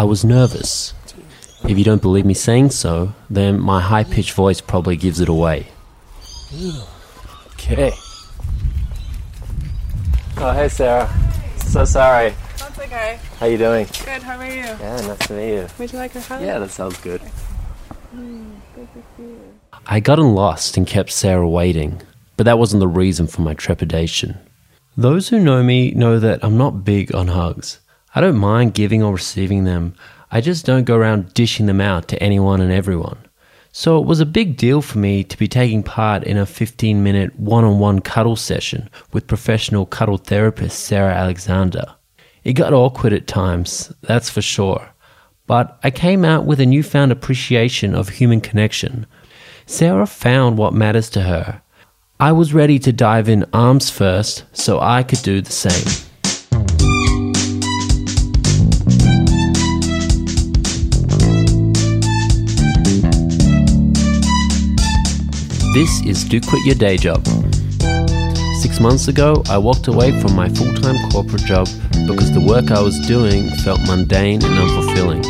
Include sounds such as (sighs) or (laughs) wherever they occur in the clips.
I was nervous. If you don't believe me saying so, then my high pitched voice probably gives it away. Okay. Oh, hey, Sarah. So sorry. That's okay. How you doing? Good. How are you? Yeah, nice to meet you. Would you like a hug? Yeah, that sounds good. I gotten lost and kept Sarah waiting, but that wasn't the reason for my trepidation. Those who know me know that I'm not big on hugs. I don't mind giving or receiving them, I just don't go around dishing them out to anyone and everyone. So it was a big deal for me to be taking part in a 15 minute one on one cuddle session with professional cuddle therapist Sarah Alexander. It got awkward at times, that's for sure, but I came out with a newfound appreciation of human connection. Sarah found what matters to her. I was ready to dive in arms first so I could do the same. This is Do Quit Your Day Job. Six months ago, I walked away from my full time corporate job because the work I was doing felt mundane and unfulfilling.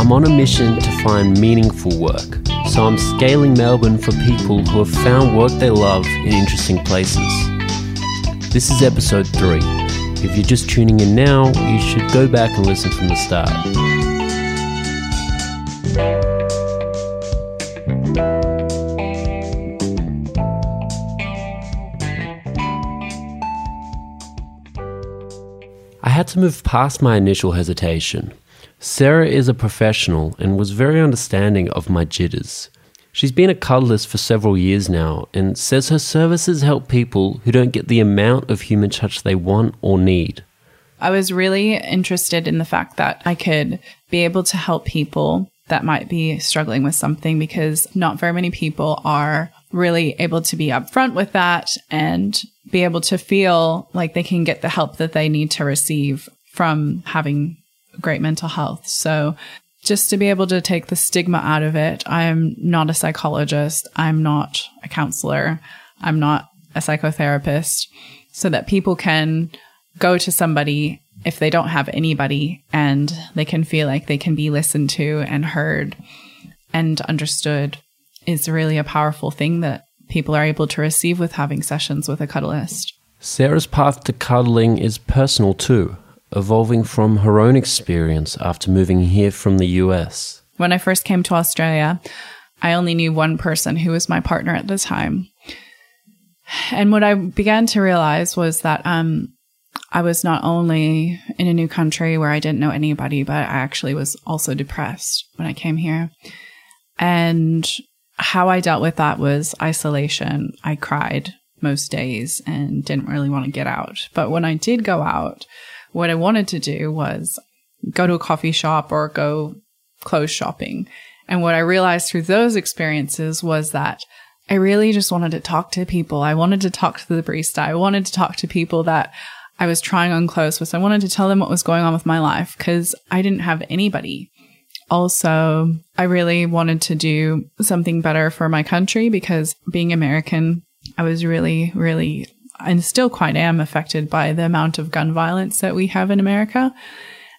I'm on a mission to find meaningful work, so I'm scaling Melbourne for people who have found work they love in interesting places. This is episode 3. If you're just tuning in now, you should go back and listen from the start. Had to move past my initial hesitation. Sarah is a professional and was very understanding of my jitters. She's been a cuddlist for several years now and says her services help people who don't get the amount of human touch they want or need. I was really interested in the fact that I could be able to help people that might be struggling with something because not very many people are really able to be upfront with that and be able to feel like they can get the help that they need to receive from having great mental health. So just to be able to take the stigma out of it, I'm not a psychologist. I'm not a counselor. I'm not a psychotherapist so that people can go to somebody if they don't have anybody and they can feel like they can be listened to and heard and understood is really a powerful thing that people are able to receive with having sessions with a cuddlist. Sarah's path to cuddling is personal too, evolving from her own experience after moving here from the US. When I first came to Australia, I only knew one person who was my partner at the time. And what I began to realize was that um, I was not only in a new country where I didn't know anybody, but I actually was also depressed when I came here. And how I dealt with that was isolation. I cried most days and didn't really want to get out. But when I did go out, what I wanted to do was go to a coffee shop or go clothes shopping. And what I realized through those experiences was that I really just wanted to talk to people. I wanted to talk to the barista. I wanted to talk to people that I was trying on clothes with. I wanted to tell them what was going on with my life because I didn't have anybody also, I really wanted to do something better for my country because being American, I was really, really, and still quite am affected by the amount of gun violence that we have in America.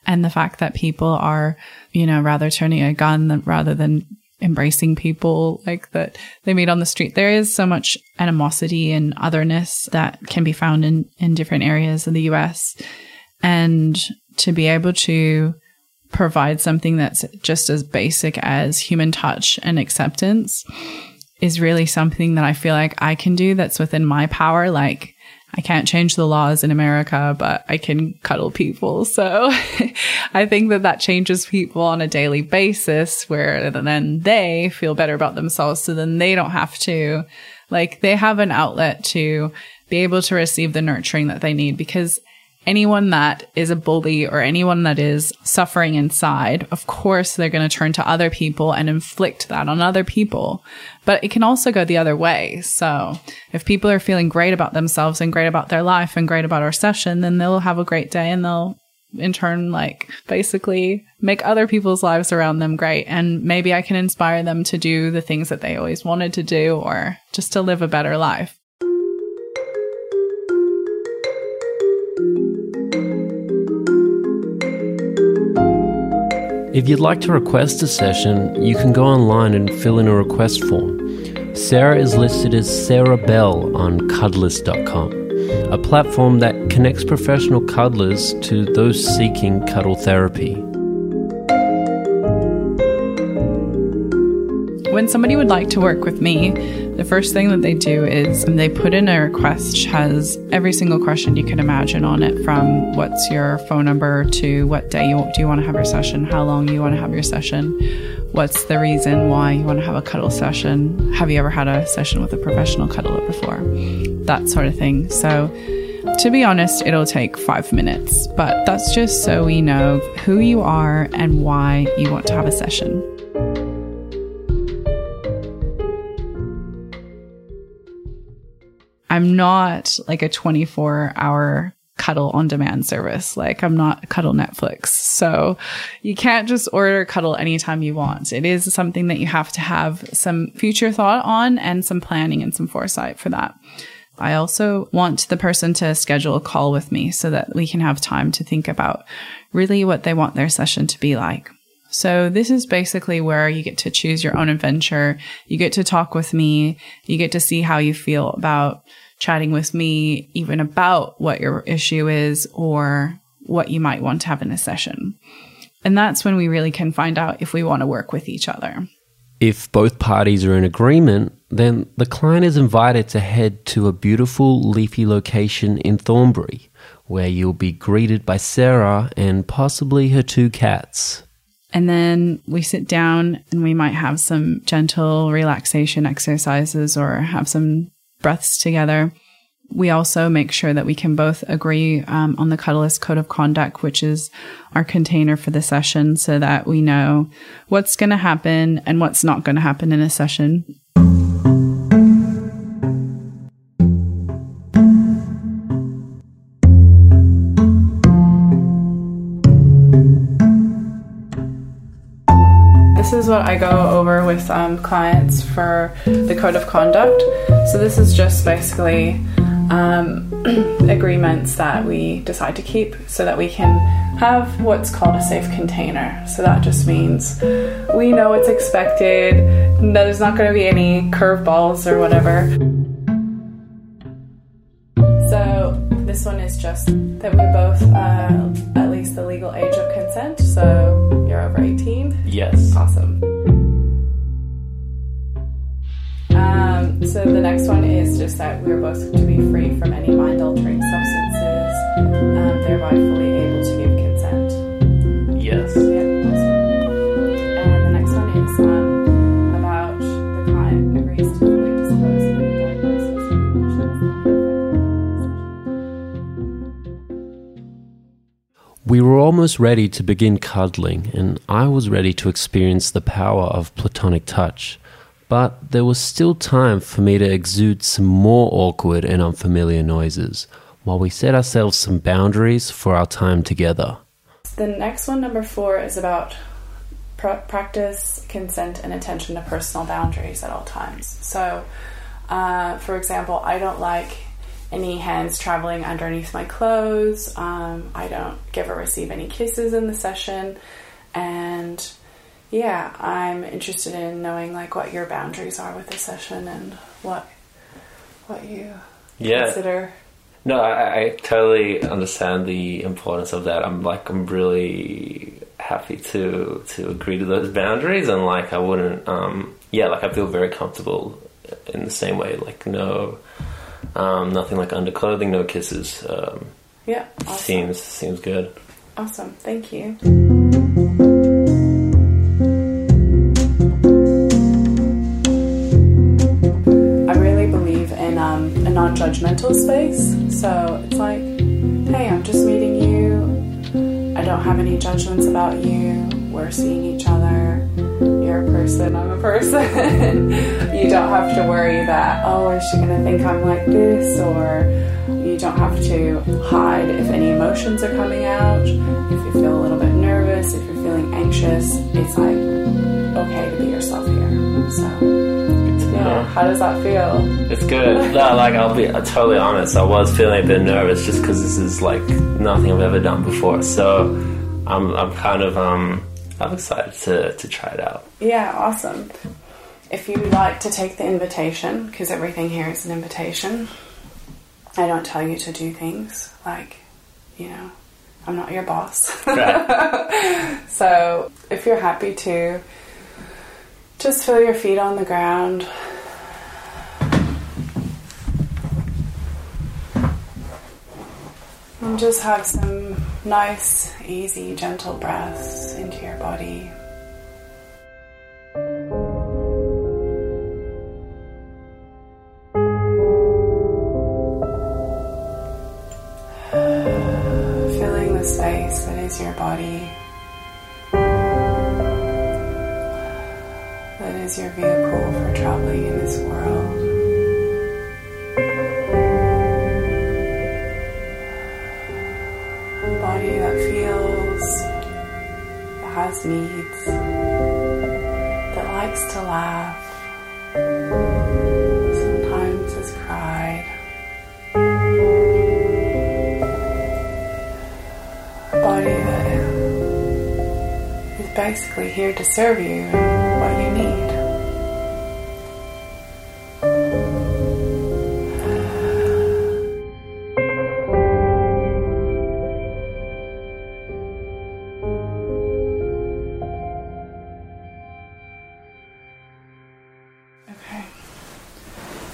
And the fact that people are, you know, rather turning a gun than, rather than embracing people like that they meet on the street. There is so much animosity and otherness that can be found in, in different areas of the US. And to be able to provide something that's just as basic as human touch and acceptance is really something that I feel like I can do that's within my power. Like, I can't change the laws in America, but I can cuddle people. (laughs) So I think that that changes people on a daily basis where then they feel better about themselves. So then they don't have to, like, they have an outlet to be able to receive the nurturing that they need because anyone that is a bully or anyone that is suffering inside, of course, they're going to turn to other people and inflict that on other people. But it can also go the other way. So if people are feeling great about themselves and great about their life and great about our session, then they'll have a great day and they'll in turn like basically make other people's lives around them great and maybe I can inspire them to do the things that they always wanted to do or just to live a better life. If you'd like to request a session, you can go online and fill in a request form. Sarah is listed as Sarah Belle on cuddlist.com, a platform that connects professional cuddlers to those seeking cuddle therapy. When somebody would like to work with me, the first thing that they do is they put in a request which has every single question you can imagine on it from what's your phone number to what day you, do you want to have your session, how long you want to have your session, what's the reason why you want to have a cuddle session, have you ever had a session with a professional cuddler before, that sort of thing. So, to be honest, it'll take five minutes, but that's just so we know who you are and why you want to have a session. I'm not like a 24 hour cuddle on demand service. Like I'm not cuddle Netflix. So you can't just order cuddle anytime you want. It is something that you have to have some future thought on and some planning and some foresight for that. I also want the person to schedule a call with me so that we can have time to think about really what they want their session to be like. So this is basically where you get to choose your own adventure. You get to talk with me. You get to see how you feel about chatting with me even about what your issue is or what you might want to have in a session. And that's when we really can find out if we want to work with each other. If both parties are in agreement, then the client is invited to head to a beautiful leafy location in Thornbury, where you'll be greeted by Sarah and possibly her two cats. And then we sit down and we might have some gentle relaxation exercises or have some breaths together. We also make sure that we can both agree um, on the Cuddlist Code of Conduct, which is our container for the session, so that we know what's going to happen and what's not going to happen in a session. I go over with um, clients for the code of conduct. So, this is just basically um, (clears throat) agreements that we decide to keep so that we can have what's called a safe container. So, that just means we know what's expected, there's not going to be any curveballs or whatever. So, this one is just that we both uh, at least the legal age of consent. So, you're over 18? Yes. Awesome. So the next one is just that we're both to be free from any mind altering substances, um, thereby fully able to give consent. Yes. Yeah. And the next one is um, about the client agrees to fully disclose any diagnosis We were almost ready to begin cuddling, and I was ready to experience the power of platonic touch. But there was still time for me to exude some more awkward and unfamiliar noises while we set ourselves some boundaries for our time together. The next one, number four, is about pr- practice, consent, and attention to personal boundaries at all times. So, uh, for example, I don't like any hands traveling underneath my clothes. Um, I don't give or receive any kisses in the session. And yeah, I'm interested in knowing like what your boundaries are with the session and what what you Yeah. consider. No, I, I totally understand the importance of that. I'm like, I'm really happy to to agree to those boundaries, and like, I wouldn't, um, yeah, like, I feel very comfortable in the same way. Like, no, um, nothing like underclothing, no kisses. Um, Yeah, awesome. Seems seems good. Awesome, thank you. Non judgmental space. So it's like, hey, I'm just meeting you. I don't have any judgments about you. We're seeing each other. You're a person, I'm a person. (laughs) you don't have to worry that, oh, is she going to think I'm like this? Or you don't have to hide if any emotions are coming out. If you feel a little bit nervous, if you're feeling anxious, it's like okay to be yourself here. So, yeah, how does that feel? It's good. (laughs) no, like I'll be uh, totally honest. I was feeling a bit nervous just because this is like nothing I've ever done before. So I'm I'm kind of um I'm excited to, to try it out. Yeah, awesome. If you would like to take the invitation, because everything here is an invitation, I don't tell you to do things like, you know, I'm not your boss. Right. (laughs) so if you're happy to, just feel your feet on the ground. And just have some nice, easy, gentle breaths into your body. (sighs) Filling the space that is your body. That is your vehicle for traveling in this world. Needs, that likes to laugh, sometimes has cried. A body that is basically here to serve you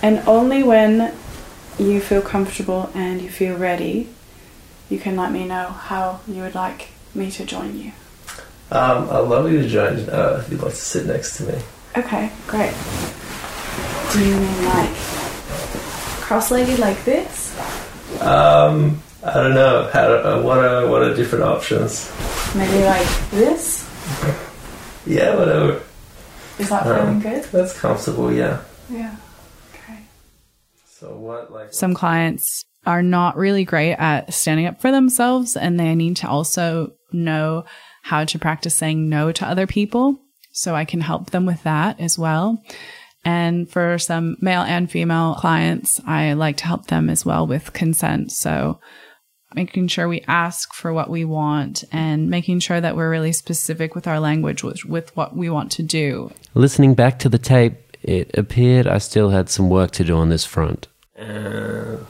And only when you feel comfortable and you feel ready, you can let me know how you would like me to join you. Um, I'd love you to join uh, if you'd like to sit next to me. Okay, great. Do you mean like cross legged like this? Um, I don't know. How, uh, what are what are different options? Maybe like this? (laughs) Yeah, whatever. Is that Um, feeling good? That's comfortable. Yeah. Yeah. Okay. So what like Some clients are not really great at standing up for themselves and they need to also know how to practice saying no to other people. So I can help them with that as well. And for some male and female clients, I like to help them as well with consent. So making sure we ask for what we want and making sure that we're really specific with our language with, with what we want to do. Listening back to the tape, it appeared I still had some work to do on this front. and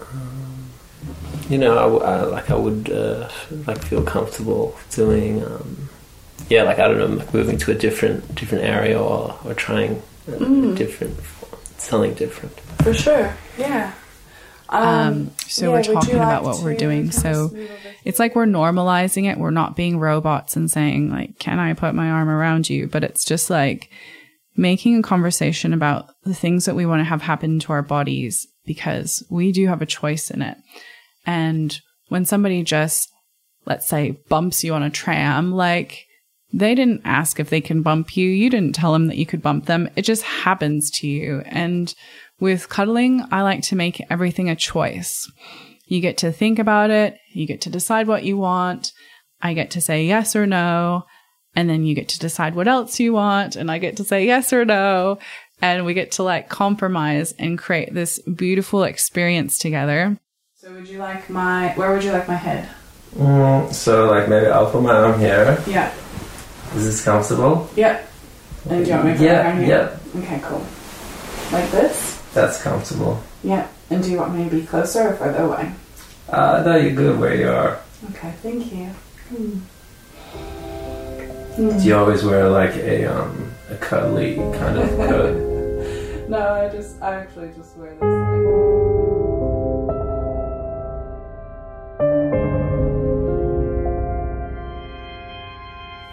um, you know, I, w- I- like I would uh, like feel comfortable doing, um, yeah, like I don't know, like moving to a different different area or or trying a, a different something different. For sure. Yeah. Um, so we're talking about what we're doing. So it's like we're normalizing it. We're not being robots and saying like, can I put my arm around you? But it's just like making a conversation about the things that we want to have happen to our bodies because we do have a choice in it. And when somebody just, let's say, bumps you on a tram, like they didn't ask if they can bump you. You didn't tell them that you could bump them. It just happens to you. And with cuddling, I like to make everything a choice. You get to think about it. You get to decide what you want. I get to say yes or no. And then you get to decide what else you want. And I get to say yes or no. And we get to like compromise and create this beautiful experience together. So would you like my? Where would you like my head? Mm, so like maybe I'll put my arm here. Yeah. Is this comfortable? Yep. And do you want me to put Yeah, it around here? yeah. Okay, cool. Like this? That's comfortable. Yeah. And do you want me to be closer or further away? Uh, no, you're good where you are. Okay, thank you. Do you always wear like a um a cuddly kind of coat? (laughs) No, I just, I actually just wear this. Like,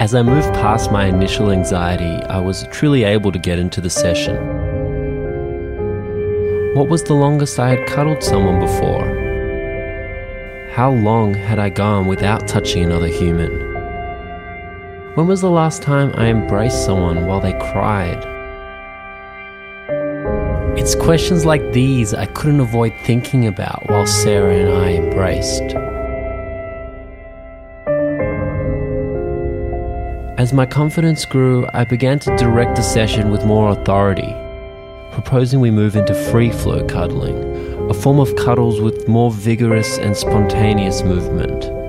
As I moved past my initial anxiety, I was truly able to get into the session. What was the longest I had cuddled someone before? How long had I gone without touching another human? When was the last time I embraced someone while they cried? It's questions like these I couldn't avoid thinking about while Sarah and I embraced. As my confidence grew, I began to direct the session with more authority, proposing we move into free flow cuddling, a form of cuddles with more vigorous and spontaneous movement.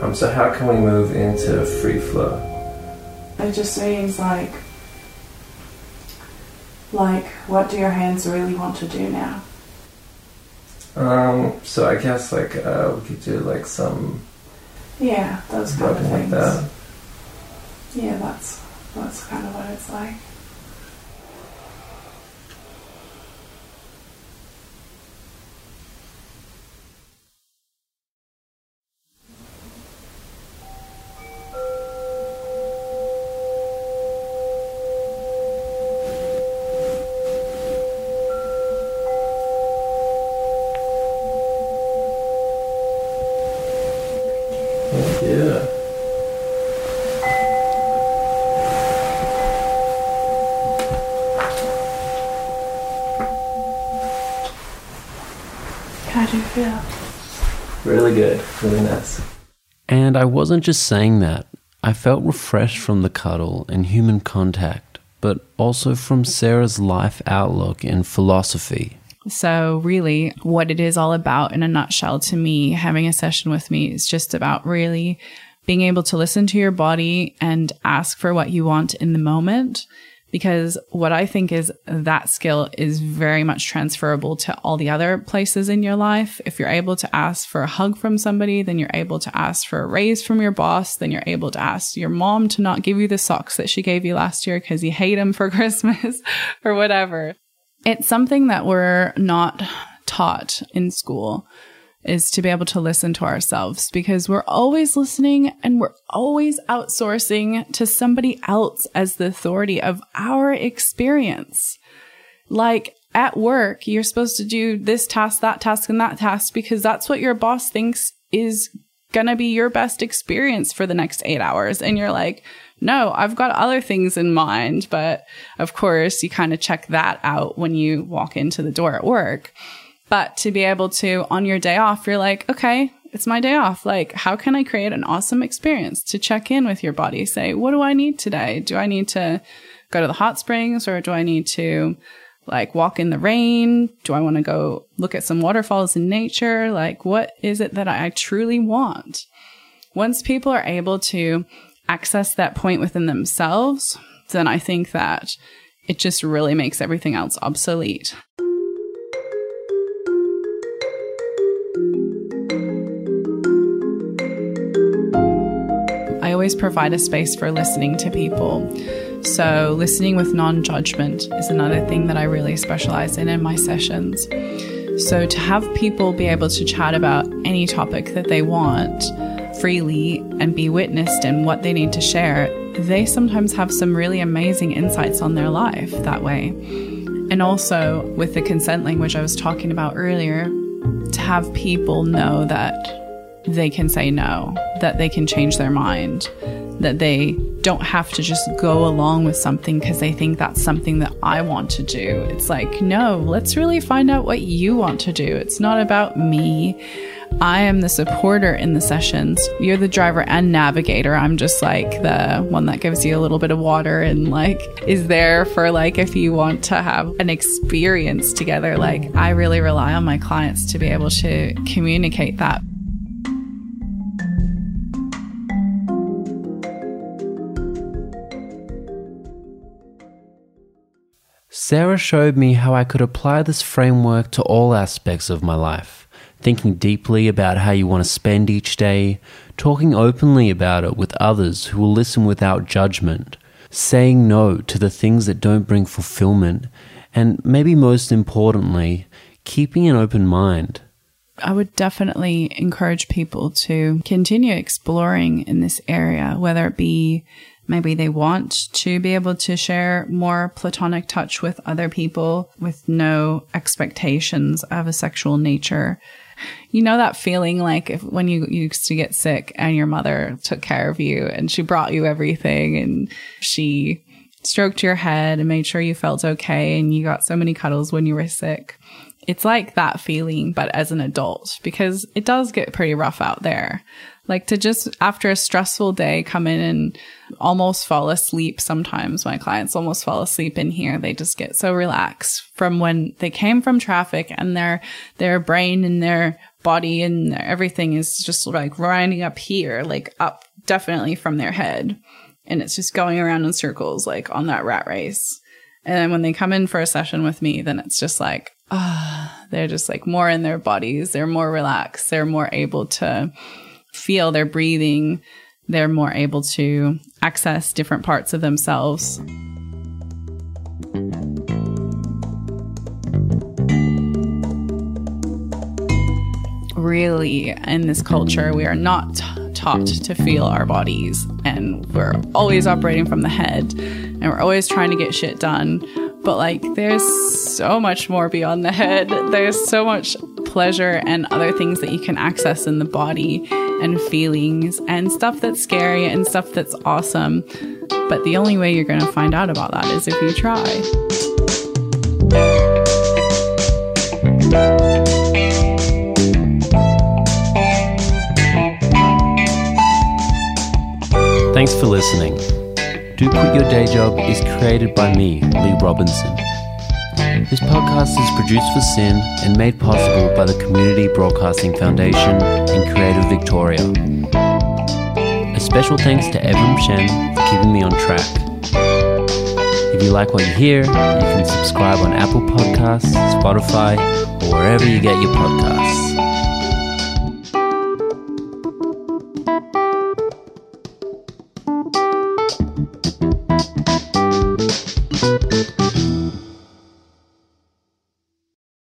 Um, so how can we move into free flow? It just means like, like, what do your hands really want to do now? Um, so I guess like uh, we could do like some yeah, those kind of things. like that. Yeah, that's that's kind of what it's like. Yeah. How do you feel? Really good. Really nice. And I wasn't just saying that. I felt refreshed from the cuddle and human contact, but also from Sarah's life outlook and philosophy. So, really, what it is all about in a nutshell to me, having a session with me is just about really being able to listen to your body and ask for what you want in the moment. Because what I think is that skill is very much transferable to all the other places in your life. If you're able to ask for a hug from somebody, then you're able to ask for a raise from your boss. Then you're able to ask your mom to not give you the socks that she gave you last year because you hate them for (laughs) Christmas or whatever. It's something that we're not taught in school is to be able to listen to ourselves because we're always listening and we're always outsourcing to somebody else as the authority of our experience. Like at work, you're supposed to do this task, that task, and that task because that's what your boss thinks is gonna be your best experience for the next eight hours. And you're like, no, I've got other things in mind. But of course, you kind of check that out when you walk into the door at work. But to be able to, on your day off, you're like, okay, it's my day off. Like, how can I create an awesome experience to check in with your body? Say, what do I need today? Do I need to go to the hot springs or do I need to like walk in the rain? Do I want to go look at some waterfalls in nature? Like, what is it that I truly want? Once people are able to access that point within themselves, then I think that it just really makes everything else obsolete. Always provide a space for listening to people. So, listening with non judgment is another thing that I really specialize in in my sessions. So, to have people be able to chat about any topic that they want freely and be witnessed in what they need to share, they sometimes have some really amazing insights on their life that way. And also, with the consent language I was talking about earlier, to have people know that they can say no, that they can change their mind, that they don't have to just go along with something because they think that's something that I want to do. It's like, no, let's really find out what you want to do. It's not about me. I am the supporter in the sessions. You're the driver and navigator. I'm just like the one that gives you a little bit of water and like is there for like if you want to have an experience together. Like I really rely on my clients to be able to communicate that. Sarah showed me how I could apply this framework to all aspects of my life, thinking deeply about how you want to spend each day, talking openly about it with others who will listen without judgment, saying no to the things that don't bring fulfillment, and maybe most importantly, keeping an open mind. I would definitely encourage people to continue exploring in this area, whether it be maybe they want to be able to share more platonic touch with other people with no expectations of a sexual nature. You know that feeling like if when you used to get sick and your mother took care of you and she brought you everything and she stroked your head and made sure you felt okay and you got so many cuddles when you were sick. It's like that feeling, but as an adult, because it does get pretty rough out there. Like to just after a stressful day come in and almost fall asleep. Sometimes my clients almost fall asleep in here. They just get so relaxed from when they came from traffic and their, their brain and their body and everything is just like grinding up here, like up definitely from their head. And it's just going around in circles, like on that rat race. And then when they come in for a session with me, then it's just like, ah, they're just like more in their bodies. They're more relaxed. They're more able to feel their breathing. They're more able to access different parts of themselves. Really, in this culture, we are not taught to feel our bodies, and we're always operating from the head, and we're always trying to get shit done but like there's so much more beyond the head. There's so much pleasure and other things that you can access in the body and feelings and stuff that's scary and stuff that's awesome. But the only way you're going to find out about that is if you try. Thanks for listening. Do Quit Your Day Job is created by me, Lee Robinson. This podcast is produced for SYN and made possible by the Community Broadcasting Foundation and Creative Victoria. A special thanks to Evrim Shen for keeping me on track. If you like what you hear, you can subscribe on Apple Podcasts, Spotify, or wherever you get your podcasts.